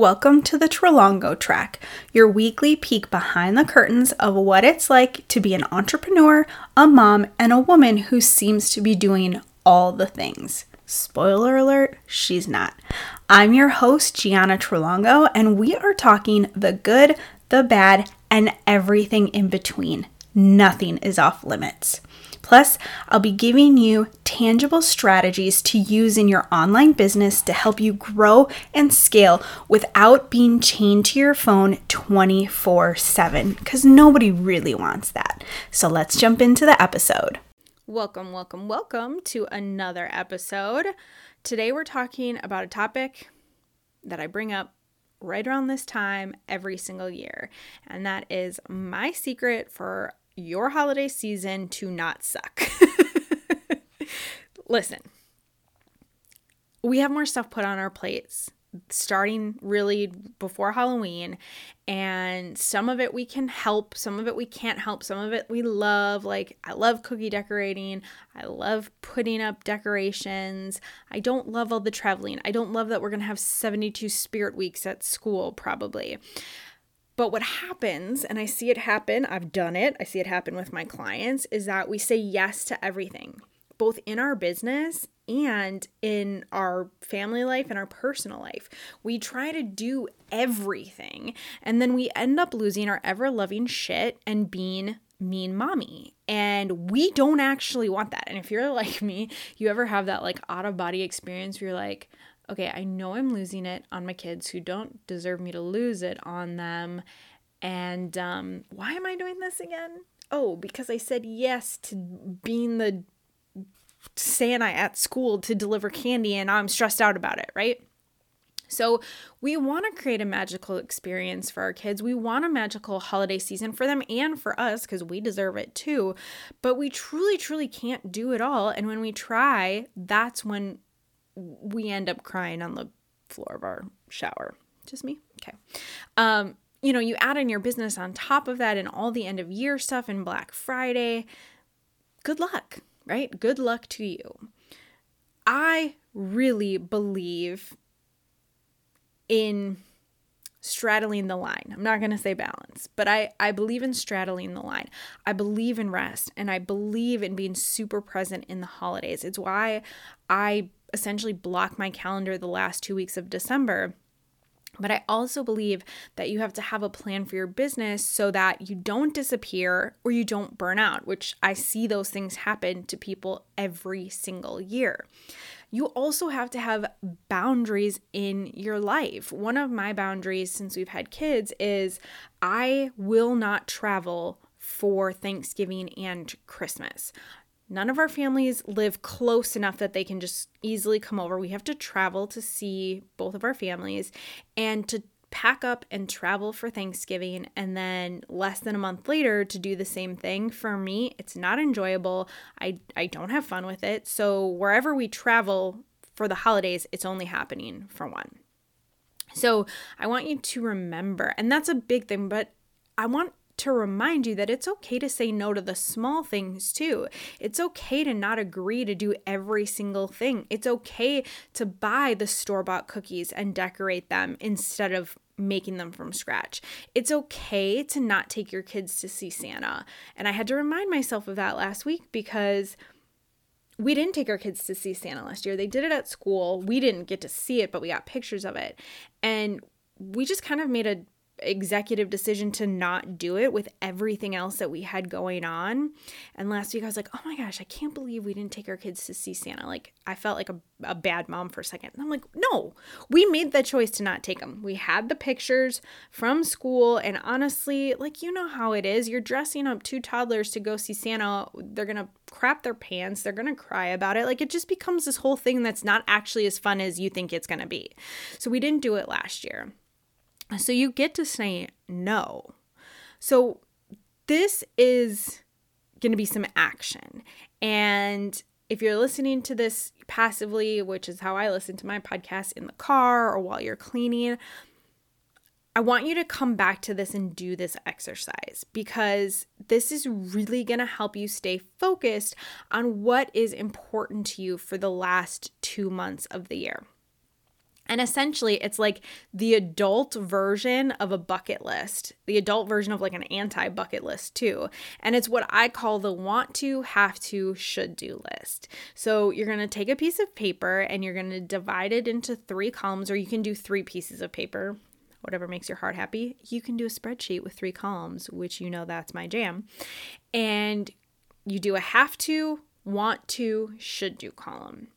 Welcome to the Trelongo Track, your weekly peek behind the curtains of what it's like to be an entrepreneur, a mom, and a woman who seems to be doing all the things. Spoiler alert, she's not. I'm your host, Gianna Trelongo, and we are talking the good, the bad, and everything in between. Nothing is off limits. Plus, I'll be giving you tangible strategies to use in your online business to help you grow and scale without being chained to your phone 24 7, because nobody really wants that. So let's jump into the episode. Welcome, welcome, welcome to another episode. Today we're talking about a topic that I bring up right around this time every single year, and that is my secret for your holiday season to not suck. Listen, we have more stuff put on our plates starting really before Halloween. And some of it we can help, some of it we can't help, some of it we love. Like, I love cookie decorating, I love putting up decorations. I don't love all the traveling. I don't love that we're going to have 72 spirit weeks at school, probably. But what happens, and I see it happen, I've done it, I see it happen with my clients, is that we say yes to everything, both in our business and in our family life and our personal life. We try to do everything, and then we end up losing our ever loving shit and being mean mommy. And we don't actually want that. And if you're like me, you ever have that like out of body experience where you're like, okay, I know I'm losing it on my kids who don't deserve me to lose it on them. And um, why am I doing this again? Oh, because I said yes to being the Santa at school to deliver candy and I'm stressed out about it, right? So, we want to create a magical experience for our kids. We want a magical holiday season for them and for us because we deserve it too. But we truly, truly can't do it all. And when we try, that's when we end up crying on the floor of our shower. Just me? Okay. Um, you know, you add in your business on top of that and all the end of year stuff and Black Friday. Good luck, right? Good luck to you. I really believe in straddling the line. I'm not going to say balance, but I, I believe in straddling the line. I believe in rest and I believe in being super present in the holidays. It's why I essentially block my calendar the last two weeks of December. But I also believe that you have to have a plan for your business so that you don't disappear or you don't burn out, which I see those things happen to people every single year. You also have to have boundaries in your life. One of my boundaries since we've had kids is I will not travel for Thanksgiving and Christmas. None of our families live close enough that they can just easily come over. We have to travel to see both of our families and to pack up and travel for Thanksgiving and then less than a month later to do the same thing. For me, it's not enjoyable. I I don't have fun with it. So wherever we travel for the holidays, it's only happening for one. So I want you to remember, and that's a big thing, but I want to remind you that it's okay to say no to the small things too. It's okay to not agree to do every single thing. It's okay to buy the store bought cookies and decorate them instead of making them from scratch. It's okay to not take your kids to see Santa. And I had to remind myself of that last week because we didn't take our kids to see Santa last year. They did it at school. We didn't get to see it, but we got pictures of it. And we just kind of made a executive decision to not do it with everything else that we had going on. And last week I was like, oh my gosh, I can't believe we didn't take our kids to see Santa. Like, I felt like a, a bad mom for a second. And I'm like, no, we made the choice to not take them. We had the pictures from school. And honestly, like, you know how it is. You're dressing up two toddlers to go see Santa. They're going to crap their pants. They're going to cry about it. Like, it just becomes this whole thing that's not actually as fun as you think it's going to be. So we didn't do it last year. So you get to say no. So this is going to be some action. And if you're listening to this passively, which is how I listen to my podcast in the car or while you're cleaning, I want you to come back to this and do this exercise because this is really going to help you stay focused on what is important to you for the last two months of the year. And essentially, it's like the adult version of a bucket list, the adult version of like an anti bucket list, too. And it's what I call the want to, have to, should do list. So you're going to take a piece of paper and you're going to divide it into three columns, or you can do three pieces of paper, whatever makes your heart happy. You can do a spreadsheet with three columns, which you know that's my jam. And you do a have to, want to, should do column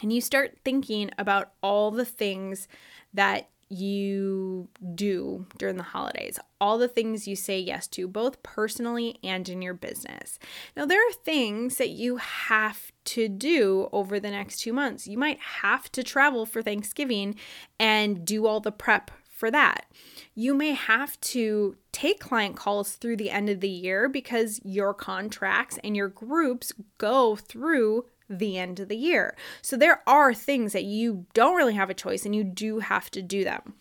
and you start thinking about all the things that you do during the holidays, all the things you say yes to, both personally and in your business. Now, there are things that you have to do over the next two months. You might have to travel for Thanksgiving and do all the prep for that. You may have to take client calls through the end of the year because your contracts and your groups go through the end of the year. So there are things that you don't really have a choice and you do have to do them.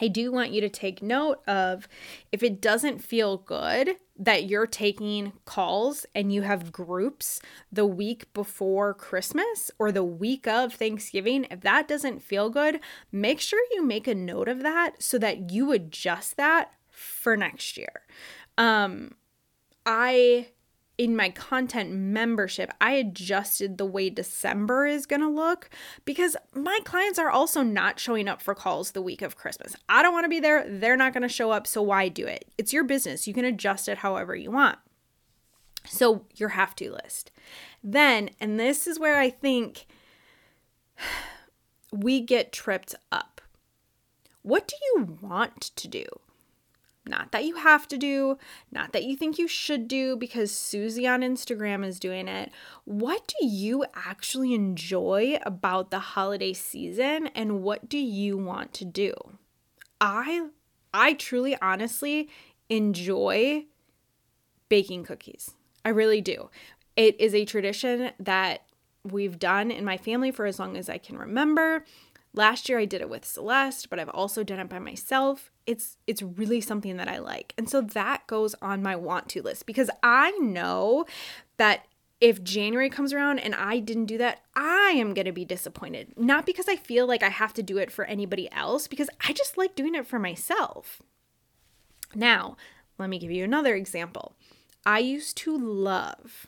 I do want you to take note of if it doesn't feel good that you're taking calls and you have groups the week before Christmas or the week of Thanksgiving, if that doesn't feel good, make sure you make a note of that so that you adjust that for next year. Um, I in my content membership, I adjusted the way December is going to look because my clients are also not showing up for calls the week of Christmas. I don't want to be there. They're not going to show up. So why do it? It's your business. You can adjust it however you want. So, your have to list. Then, and this is where I think we get tripped up. What do you want to do? Not that you have to do, not that you think you should do because Susie on Instagram is doing it. What do you actually enjoy about the holiday season and what do you want to do? I I truly honestly enjoy baking cookies. I really do. It is a tradition that we've done in my family for as long as I can remember. Last year I did it with Celeste, but I've also done it by myself. It's it's really something that I like. And so that goes on my want to list because I know that if January comes around and I didn't do that, I am going to be disappointed. Not because I feel like I have to do it for anybody else, because I just like doing it for myself. Now, let me give you another example. I used to love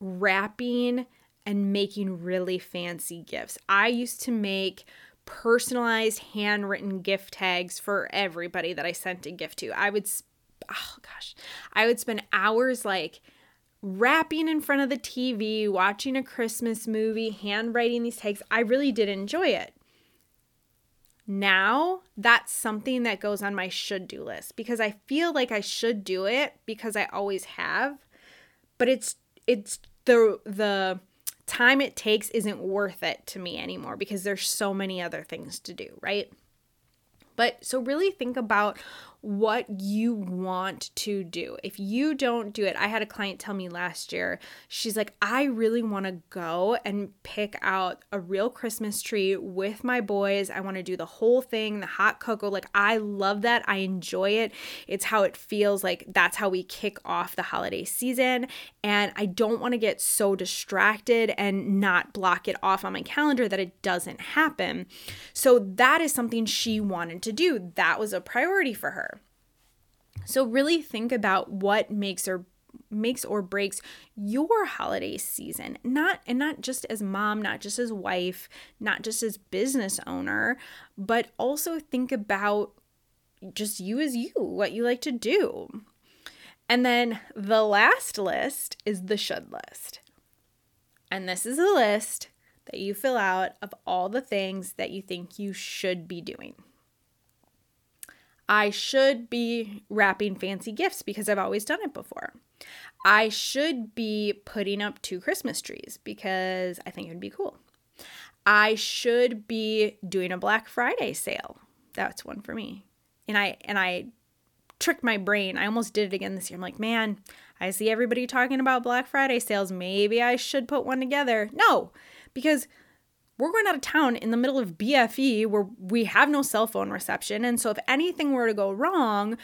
wrapping and making really fancy gifts. I used to make personalized handwritten gift tags for everybody that I sent a gift to. I would oh gosh, I would spend hours like wrapping in front of the TV, watching a Christmas movie, handwriting these tags. I really did enjoy it. Now, that's something that goes on my should do list because I feel like I should do it because I always have, but it's it's the the time it takes isn't worth it to me anymore because there's so many other things to do, right? But so really think about what you want to do. If you don't do it, I had a client tell me last year, she's like, I really want to go and pick out a real Christmas tree with my boys. I want to do the whole thing, the hot cocoa. Like, I love that. I enjoy it. It's how it feels like that's how we kick off the holiday season. And I don't want to get so distracted and not block it off on my calendar that it doesn't happen. So, that is something she wanted to do. That was a priority for her. So really think about what makes or makes or breaks your holiday season. Not and not just as mom, not just as wife, not just as business owner, but also think about just you as you, what you like to do. And then the last list is the should list. And this is a list that you fill out of all the things that you think you should be doing. I should be wrapping fancy gifts because I've always done it before. I should be putting up two Christmas trees because I think it would be cool. I should be doing a Black Friday sale. That's one for me. And I and I tricked my brain. I almost did it again this year. I'm like, man, I see everybody talking about Black Friday sales. Maybe I should put one together. No, because we're going out of town in the middle of BFE where we have no cell phone reception. And so if anything were to go wrong,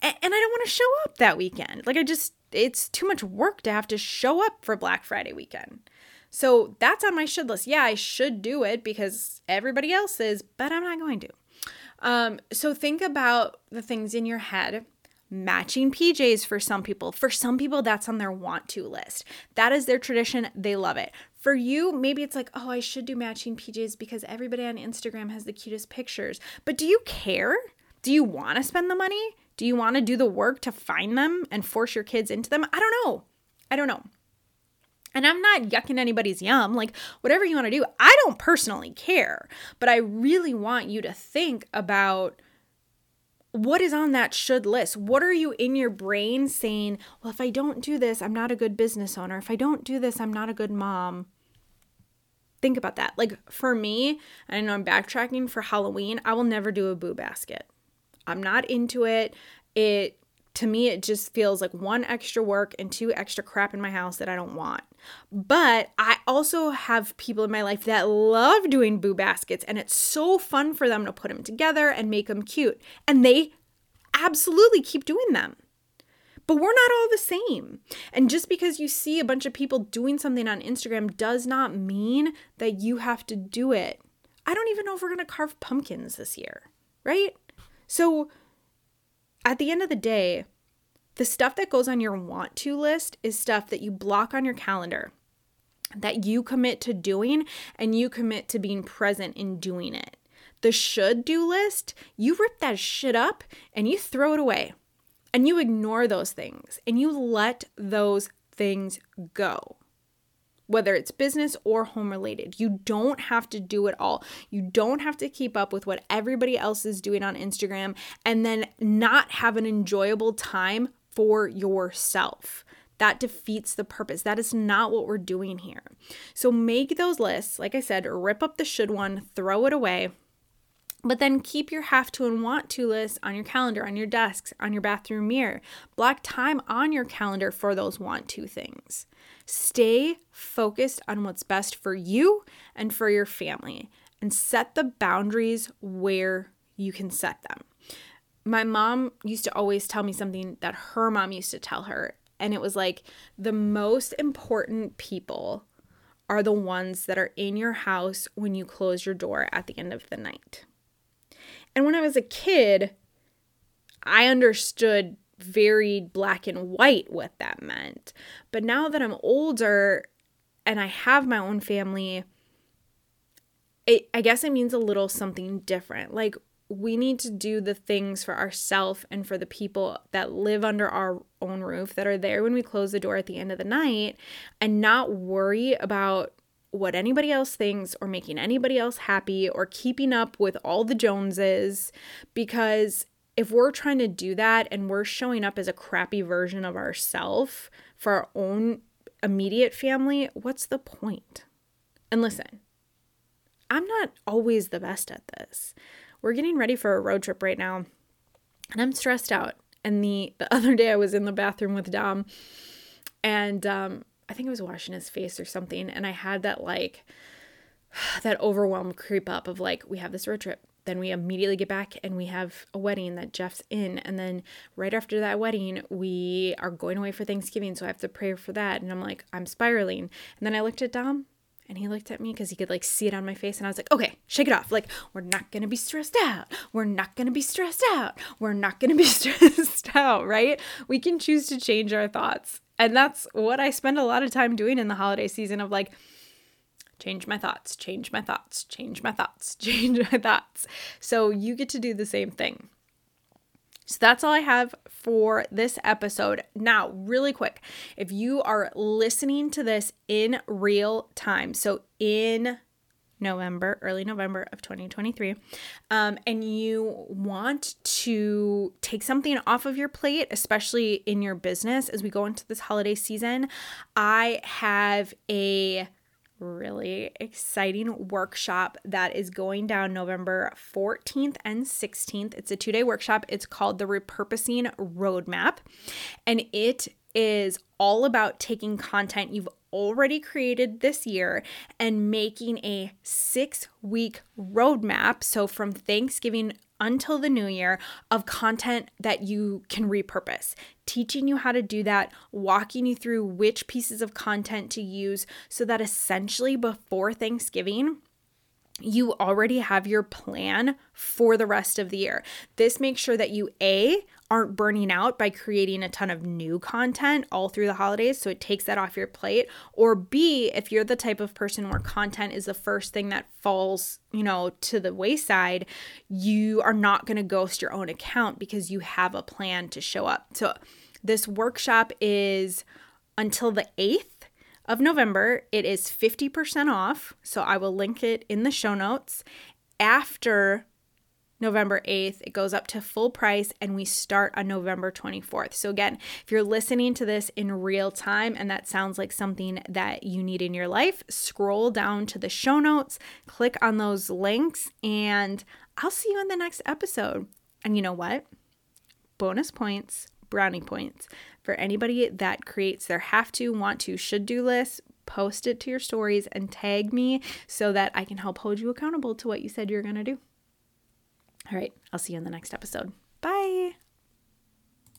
and, I don't want to show up that weekend, like I just, it's too much work to have to show up for Black Friday weekend. So that's on my should list. Yeah, I should do it because everybody else is, but I'm not going to. Um, so think about the things in your head. Matching PJs for some people. For some people, that's on their want to list. That is their tradition. They love it. For you, maybe it's like, oh, I should do matching PJs because everybody on Instagram has the cutest pictures. But do you care? Do you want to spend the money? Do you want to do the work to find them and force your kids into them? I don't know. I don't know. And I'm not yucking anybody's yum, like whatever you want to do. I don't personally care, but I really want you to think about what is on that should list. What are you in your brain saying, well, if I don't do this, I'm not a good business owner. If I don't do this, I'm not a good mom. Think about that. Like for me, I know I'm backtracking for Halloween, I will never do a boo basket. I'm not into it. It to me it just feels like one extra work and two extra crap in my house that I don't want. But I also have people in my life that love doing boo baskets and it's so fun for them to put them together and make them cute. And they absolutely keep doing them. But we're not all the same. And just because you see a bunch of people doing something on Instagram does not mean that you have to do it. I don't even know if we're to carve pumpkins this year, right? So at the end of the day, the stuff that goes on your want to list is stuff that you block on your calendar, that you commit to doing, and you commit to being present in doing it. The should do list, you rip that shit up and you throw it away and you ignore those things and you let those things go whether it's business or home related. You don't have to do it all. You don't have to keep up with what everybody else is doing on Instagram and then not have an enjoyable time for yourself. That defeats the purpose. That is not what we're doing here. So make those lists. Like I said, rip up the should one, throw it away. But then keep your have to and want to list on your calendar, on your desks, on your bathroom mirror. Block time on your calendar for those want to things. Stay focused on what's best for you and for your family and set the boundaries where you can set them. My mom used to always tell me something that her mom used to tell her, and it was like the most important people are the ones that are in your house when you close your door at the end of the night. And when I was a kid, I understood very black and white what that meant. But now that I'm older and I have my own family, it, I guess it means a little something different. Like we need to do the things for ourselves and for the people that live under our own roof that are there when we close the door at the end of the night and not worry about what anybody else thinks or making anybody else happy or keeping up with all the Joneses because if we're trying to do that and we're showing up as a crappy version of ourselves for our own immediate family, what's the point? And listen, I'm not always the best at this. We're getting ready for a road trip right now, and I'm stressed out. And the, the other day I was in the bathroom with Dom, and um, I think I was washing his face or something, and I had that like that overwhelmed creep up of like, we have this road trip then we immediately get back and we have a wedding that Jeff's in. And then right after that wedding, we are going away for Thanksgiving. So I have to pray for that. And I'm like, I'm spiraling. And then I looked at Dom and he looked at me because he could like see it on my face. And I was like, okay, shake it off. Like, we're not going to be stressed out. We're not going to be stressed out. We're not going to be stressed out, right? We can choose to change our thoughts. And that's what I spend a lot of time doing in the holiday season of like, change my thoughts, change my thoughts, change my thoughts, change my thoughts. So you get to do the same thing. So that's all I have for this episode. Now, really quick, if you are listening to this in real time, so in November, early November of 2023, um, and you want to take something off of your plate, especially in your business as we go into this holiday season, I have a really exciting workshop that is going down November 14th and 16th. It's a two day workshop. It's called the Repurposing Roadmap, and it is all about taking content you've already created this year and making a six week roadmap. So, from Thanksgiving until the new year of content that you can repurpose, teaching you how to do that, walking you through which pieces of content to use so that essentially before Thanksgiving, you already have your plan for the rest of the year. This makes sure that you A aren't burning out by creating a ton of new content all through the holidays. So it takes that off your plate. Or B, if you're the type of person where content is the first thing that falls, you know, to the wayside, you are not going to ghost your own account because you have a plan to show up. So this workshop is until the 8th of November. It is 50% off. So I will link it in the show notes. After November 8th. It goes up to full price and we start on November 24th. So, again, if you're listening to this in real time and that sounds like something that you need in your life, scroll down to the show notes, click on those links, and I'll see you in the next episode. And you know what? Bonus points, brownie points for anybody that creates their have to, want to, should do list. Post it to your stories and tag me so that I can help hold you accountable to what you said you're going to do. All right, I'll see you in the next episode. Bye.